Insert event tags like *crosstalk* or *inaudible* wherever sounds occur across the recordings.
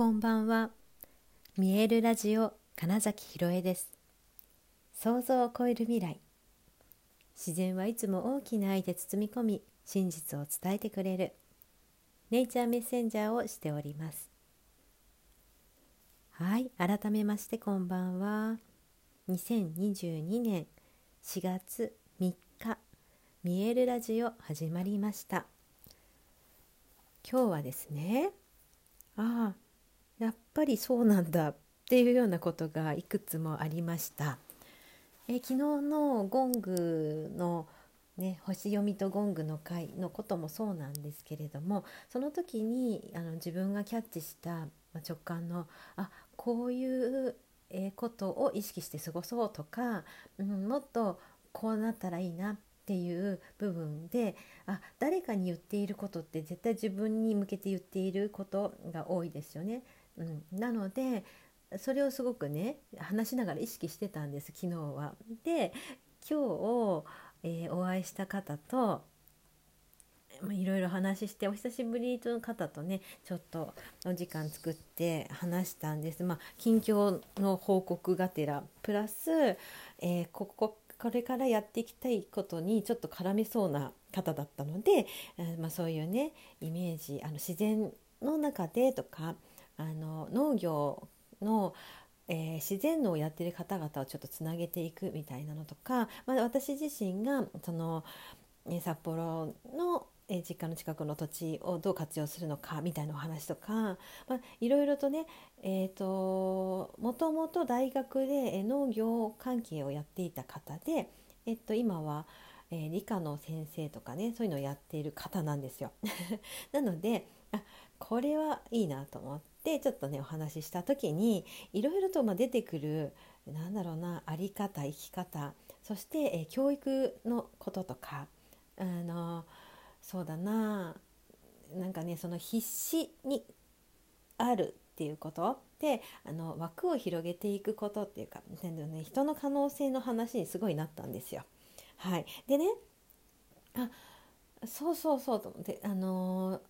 こんばんは。見えるラジオ金崎ひろえです。想像を超える未来。自然はいつも大きな愛で包み込み、真実を伝えてくれる。ネイチャーメッセンジャーをしております。はい、改めましてこんばんは。2022年4月3日、見えるラジオ始まりました。今日はですね、ああぱりそうなんだっていうようなことがいくつもありました。え昨日のゴングのね、星読みとゴングの回のこともそうなんですけれどもその時にあの自分がキャッチした直感のあこういうことを意識して過ごそうとか、うん、もっとこうなったらいいなっていう部分であ誰かに言っていることって絶対自分に向けて言っていることが多いですよね。うん、なのでそれをすごくね話しながら意識してたんです昨日は。で今日、えー、お会いした方といろいろ話してお久しぶりの方とねちょっとお時間作って話したんです。まあ、近況の報告がてらプラス、えー、こここれからやっていきたいことにちょっと絡めそうな方だったので、えー、まあ、そういうねイメージあの自然の中でとかあの農業の、えー、自然農をやってる方々をちょっとつなげていくみたいなのとか、まあ、私自身がその、え札幌のえ実家の近くの土地をどう活用するのかみたいなお話とか、まあ、いろいろとね、えーと、もともと大学で農業関係をやっていた方で、えっと、今は、えー、理科の先生とかねそういうのをやっている方なんですよ。*laughs* なのであこれはいいなと思ってちょっとねお話しした時にいろいろとま出てくるなんだろうな在り方生き方そして、え教育のこととかあのそうだななんかねその必死にあるっていうことであの枠を広げていくことっていうか、ね、人の可能性の話にすごいなったんですよ。はい、でねあそうそうそうと思ってあの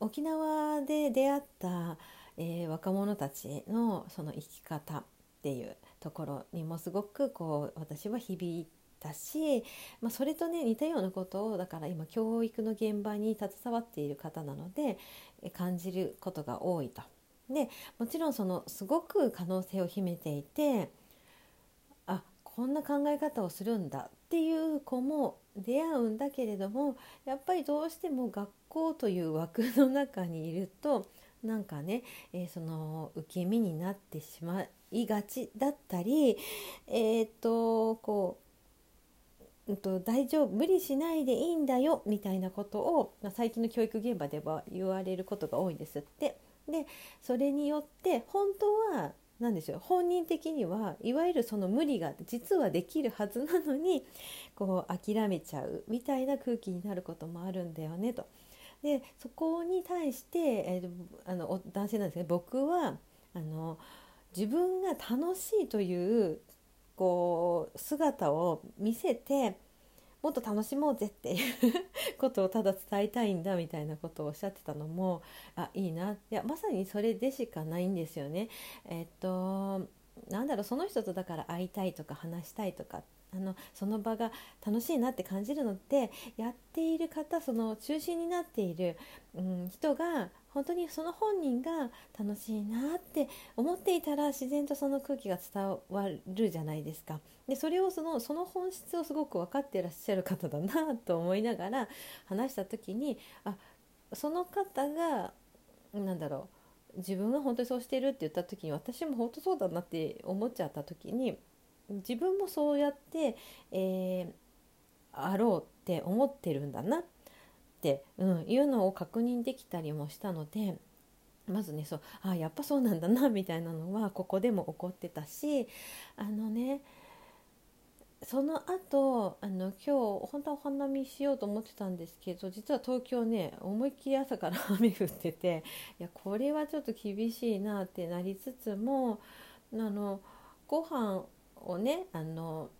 沖縄で出会った、えー、若者たちのその生き方っていうところにもすごくこう私は響いたし、まあ、それとね似たようなことをだから今教育の現場に携わっている方なので感じることが多いと。でもちろんそのすごく可能性を秘めていてあこんな考え方をするんだっていう子も出会うんだけれどもやっぱりどうしても学校という枠の中にいるとなんかね、えー、その受け身になってしまいがちだったりえっ、とこう、うんと、大丈夫無理しないでいいんだよみたいなことを、まあ、最近の教育現場では言われることが多いんですって。でそれによって本当は何でしょう本人的にはいわゆるその無理が実はできるはずなのにこう諦めちゃうみたいな空気になることもあるんだよねと。でそこに対して、えー、あの男性なんですね僕はあの自分が楽しいというこう姿を見せてもっと楽しもうぜっていう *laughs* ことをただ伝えたいんだみたいなことをおっしゃってたのもあいいないやまさにそれでしかないんですよね。えっとなんだろうその人とだから会いたいとか話したいとかあのその場が楽しいなって感じるのってやっている方その中心になっている、うん、人が本当にその本人が楽しいなって思っていたら自然とその空気が伝わるじゃないですか。でそれをそのその本質をすごく分かっていらっしゃる方だなと思いながら話した時にあその方が何だろう自分が本当にそうしてるって言った時に私も本当そうだなって思っちゃった時に自分もそうやって、えー、あろうって思ってるんだなって、うん、いうのを確認できたりもしたのでまずねそうあやっぱそうなんだなみたいなのはここでも起こってたしあのねその後あの今日本当はお花見しようと思ってたんですけど実は東京ね思いっきり朝から雨降ってていやこれはちょっと厳しいなってなりつつもあのご飯をねあの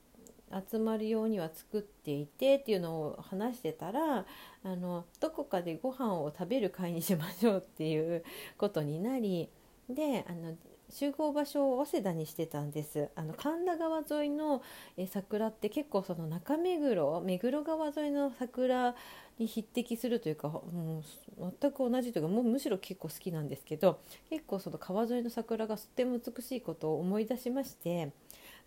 集まるようには作っていてっていうのを話してたらあのどこかでご飯を食べる会にしましょうっていうことになりであの集合場所を早稲田にしてたんです。あの神田川沿いのえ桜って結構その中目黒目黒川沿いの桜に匹敵するというか、もう全く同じというかもうむしろ結構好きなんですけど結構その川沿いの桜がとても美しいことを思い出しまして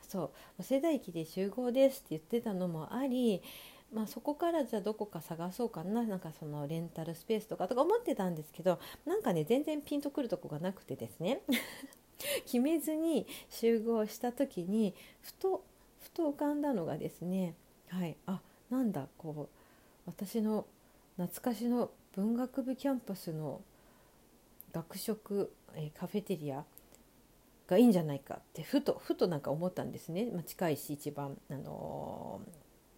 そう早稲田駅で集合ですって言ってたのもありまあ、そこからじゃあどこか探そうかななんかそのレンタルスペースとかとか思ってたんですけどなんかね全然ピンとくるとこがなくてですね。*laughs* 決めずに集合した時にふとふと浮かんだのがですねはいあなんだこう私の懐かしの文学部キャンパスの学食、え、カフェテリアがいいんじゃないかってふとふとなんか思ったんですね、まあ、近いし一番、あの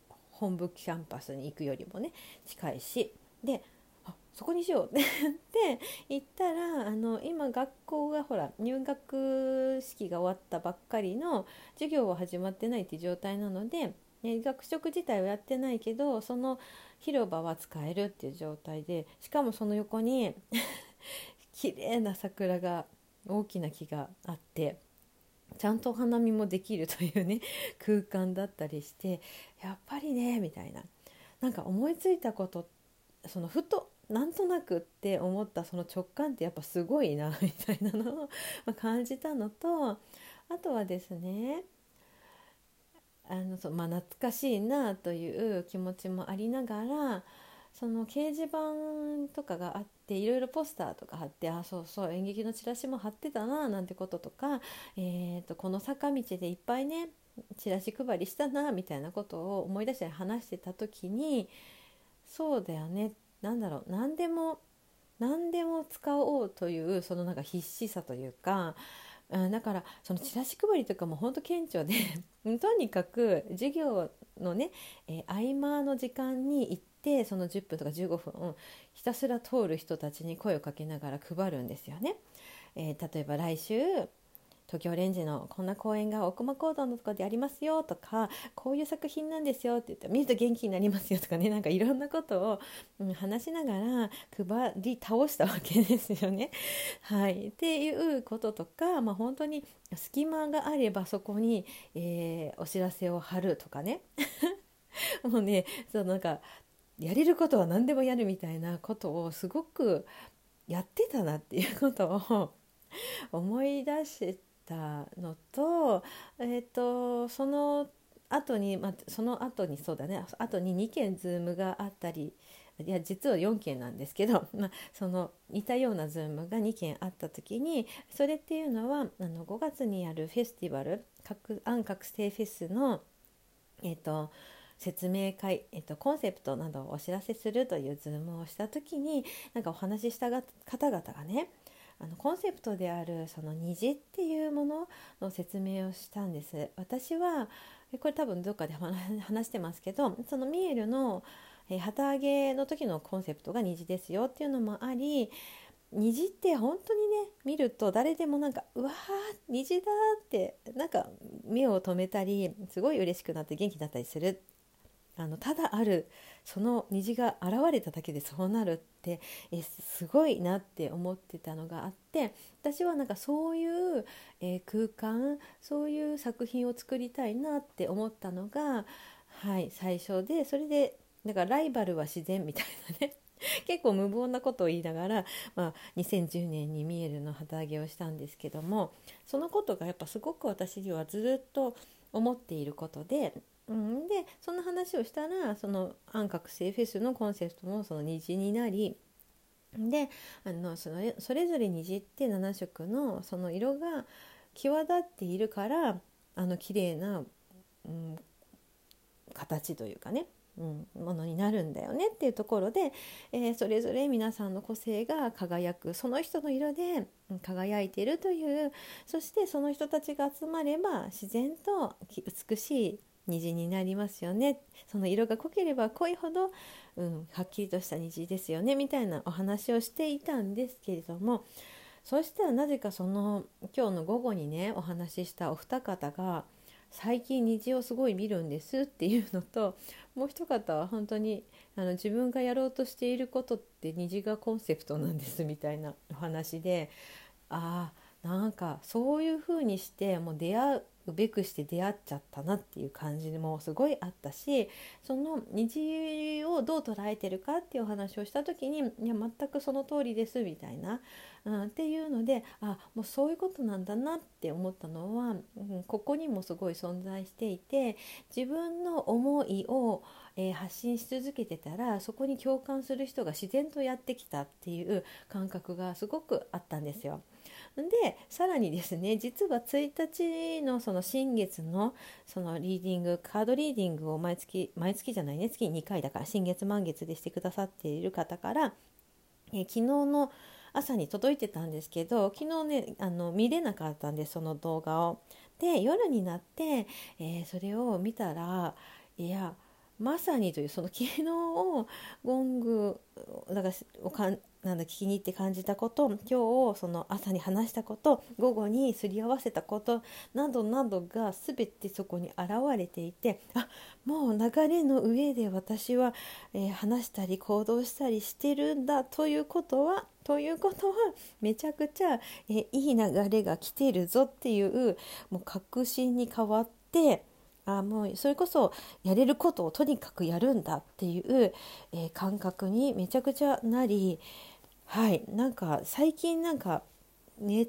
ー、本部キャンパスに行くよりもね近いし。であそこにしようって。*laughs* 言ったらあの今学校がほら入学式が終わったばっかりの授業は始まってないっていう状態なので、ね、学食自体はやってないけどその広場は使えるっていう状態でしかもその横に *laughs* 綺麗な桜が大きな木があってちゃんとお花見もできるというね *laughs* 空間だったりしてやっぱりねみたいな。なんか思いついたことそのふとなんとなくって思ったその直感ってやっぱすごいな *laughs* みたいなのを感じたのとあとはですねあのそまあ、懐かしいなという気持ちもありながらその掲示板とかがあっでいろいろポスターとか貼ってあそうそう演劇のチラシも貼ってたななんてこととか、えーと、この坂道でいっぱいねチラシ配りしたなみたいなことを思い出して話してた時にそうだよね。何だろう何でも何でも使おうというそのなんか必死さというか、うん、だからそのチラシ配りとかも本当顕著で *laughs* とにかく授業のね、えー、合間の時間に行ってその10分とか15分ひたすら通る人たちに声をかけながら配るんですよね。えー、例えば来週東京オレンジのこんな公演が大熊講堂のところでありますよとかこういう作品なんですよって言って見ると元気になりますよとかねなんかいろんなことを、うん、話しながら配り倒したわけですよね。*laughs* はい、っていうこととか、まあ、本当に隙間があればそこに、えー、お知らせを貼るとかね *laughs* もうねそうなんかやれることは何でもやるみたいなことをすごくやってたなっていうことを思い出してたのと,、えーと、その後に、まあ、その後にそうだね。後に2件ズームがあったりいや実は4件なんですけど、*laughs* まあ、その似たような Zoomが2件あった時にそれっていうのはあの5月にあるフェスティバル安覚醒フェスの、えーと、説明会、えーと、コンセプトなどをお知らせするという Zoomをした時になんかお話しした方々がねあのコンセプトであるその虹っていうものの説明をしたんです。私はこれ多分どっかで話してますけどそのミエルの旗揚げの時のコンセプトが虹ですよっていうのもあり虹って本当にね見ると誰でもなんかうわー虹だってなんか目を留めたりすごい嬉しくなって元気になったりする。あのただあるその虹が現れただけでそうなるってえすごいなって思ってたのがあって私はなんかそういう、えー、空間そういう作品を作りたいなって思ったのが、はい、最初でそれでだからライバルは自然みたいなね。*laughs* 結構無謀なことを言いながら、まあ、2010年にミエルの旗揚げをしたんですけどもそのことがやっぱすごく私にはずっと思っていることでうん、でその話をしたらその安覚醒フェスのコンセプトもその虹になりであのそのそれぞれ虹って7色のその色が際立っているからあの綺麗な、うん、形というかね、うん、ものになるんだよねっていうところで、えー、それぞれ皆さんの個性が輝くその人の色で輝いているというそしてその人たちが集まれば自然と美しい虹になりますよね。その色が濃ければ濃いほど、うん、はっきりとした虹ですよねみたいなお話をしていたんですけれども。そしたらなぜかその今日の午後にねお話ししたお二方が最近虹をすごい見るんですっていうのともう一方は本当にあの自分がやろうとしていることって虹がコンセプトなんですみたいなお話でああなんかそういう風にしてもう出会うべくして出会っちゃったなっていう感じもすごいあったしその虹をどう捉えてるかっていうお話をした時にいや全くその通りですみたいな、うん、っていうのであもうそういうことなんだなって思ったのは、うん、ここにもすごい存在していて自分の思いを、えー、発信し続けてたらそこに共感する人が自然とやってきたっていう感覚がすごくあったんですよ。でさらにですね実は1日のその新月のそのリーディングカードリーディングを毎月毎月じゃないね月2回だから新月満月でしてくださっている方から、え昨日の朝に届いてたんですけど昨日ねあの見れなかったんですその動画を。で夜になって、えー、それを見たらいやまさにというその昨日をゴングだからおかんなんだ聞きに行って感じたこと今日その朝に話したこと午後にすり合わせたことなどなどが全てそこに現れていてあもう流れの上で私は、えー、話したり行動したりしてるんだということはということはめちゃくちゃ、えー、いい流れが来てるぞっていうもう確信に変わってあもうそれこそやれることをとにかくやるんだっていう、えー、感覚にめちゃくちゃなりはいなんか最近なんか、ね、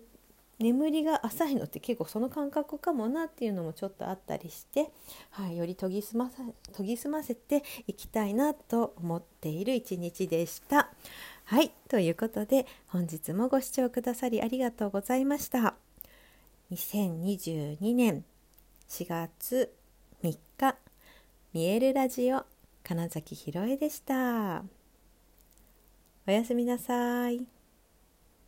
眠りが浅いのって結構その感覚かもなっていうのもちょっとあったりして、はい、より研ぎ澄ま研ぎ澄ませていきたいなと思っている一日でした。はいということで本日もご視聴くださりありがとうございました。2022年4月3日見えるラジオ金崎ひろえでした。おやすみなさい。